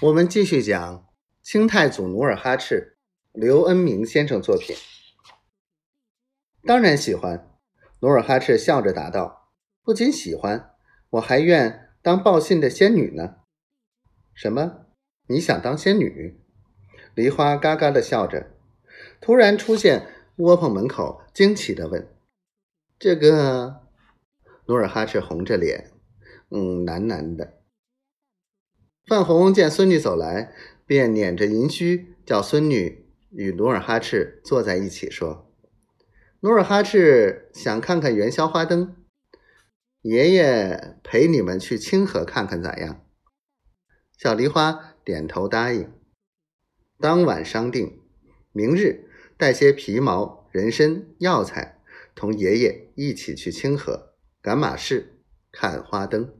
我们继续讲清太祖努尔哈赤，刘恩明先生作品。当然喜欢，努尔哈赤笑着答道：“不仅喜欢，我还愿当报信的仙女呢。”什么？你想当仙女？梨花嘎嘎的笑着，突然出现窝棚门口，惊奇的问：“这个？”努尔哈赤红着脸，嗯，喃喃的。范红见孙女走来，便捻着银须，叫孙女与努尔哈赤坐在一起，说：“努尔哈赤想看看元宵花灯，爷爷陪你们去清河看看，咋样？”小梨花点头答应。当晚商定，明日带些皮毛、人参、药材，同爷爷一起去清河赶马市看花灯。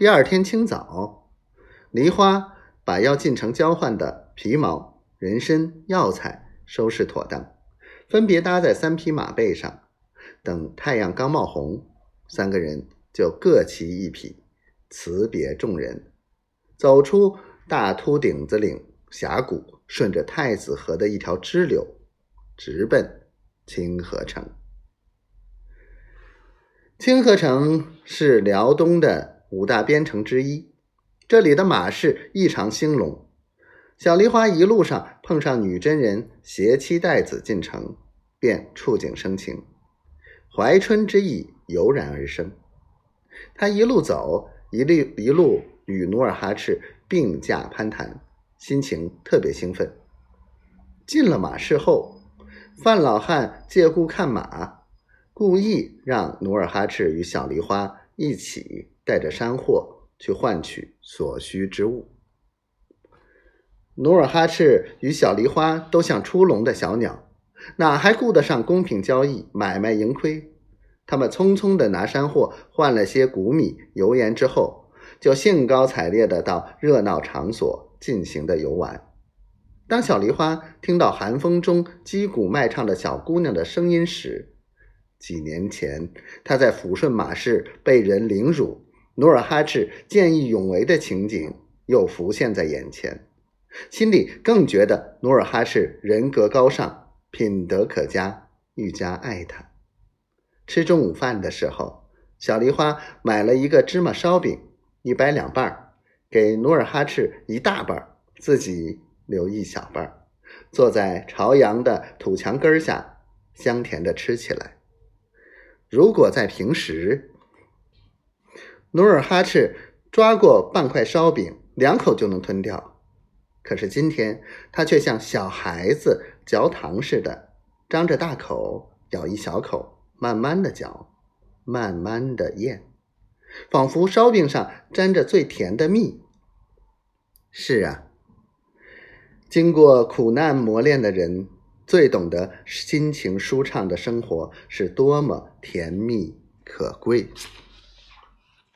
第二天清早，梨花把要进城交换的皮毛、人参、药材收拾妥当，分别搭在三匹马背上。等太阳刚冒红，三个人就各骑一匹，辞别众人，走出大秃顶子岭峡谷，顺着太子河的一条支流，直奔清河城。清河城是辽东的。五大边城之一，这里的马市异常兴隆。小梨花一路上碰上女真人携妻带子进城，便触景生情，怀春之意油然而生。他一路走，一路一路与努尔哈赤并驾攀谈，心情特别兴奋。进了马市后，范老汉借故看马，故意让努尔哈赤与小梨花一起。带着山货去换取所需之物。努尔哈赤与小梨花都像出笼的小鸟，哪还顾得上公平交易、买卖盈亏？他们匆匆的拿山货换了些谷米、油盐之后，就兴高采烈的到热闹场所进行的游玩。当小梨花听到寒风中击鼓卖唱的小姑娘的声音时，几年前他在抚顺马市被人凌辱。努尔哈赤见义勇为的情景又浮现在眼前，心里更觉得努尔哈赤人格高尚，品德可嘉，愈加爱他。吃中午饭的时候，小梨花买了一个芝麻烧饼，一掰两半儿给努尔哈赤一大半儿自己留一小半儿坐在朝阳的土墙根下，香甜的吃起来。如果在平时，努尔哈赤抓过半块烧饼，两口就能吞掉。可是今天他却像小孩子嚼糖似的，张着大口咬一小口，慢慢的嚼，慢慢的咽，仿佛烧饼上沾着最甜的蜜。是啊，经过苦难磨练的人，最懂得心情舒畅的生活是多么甜蜜可贵。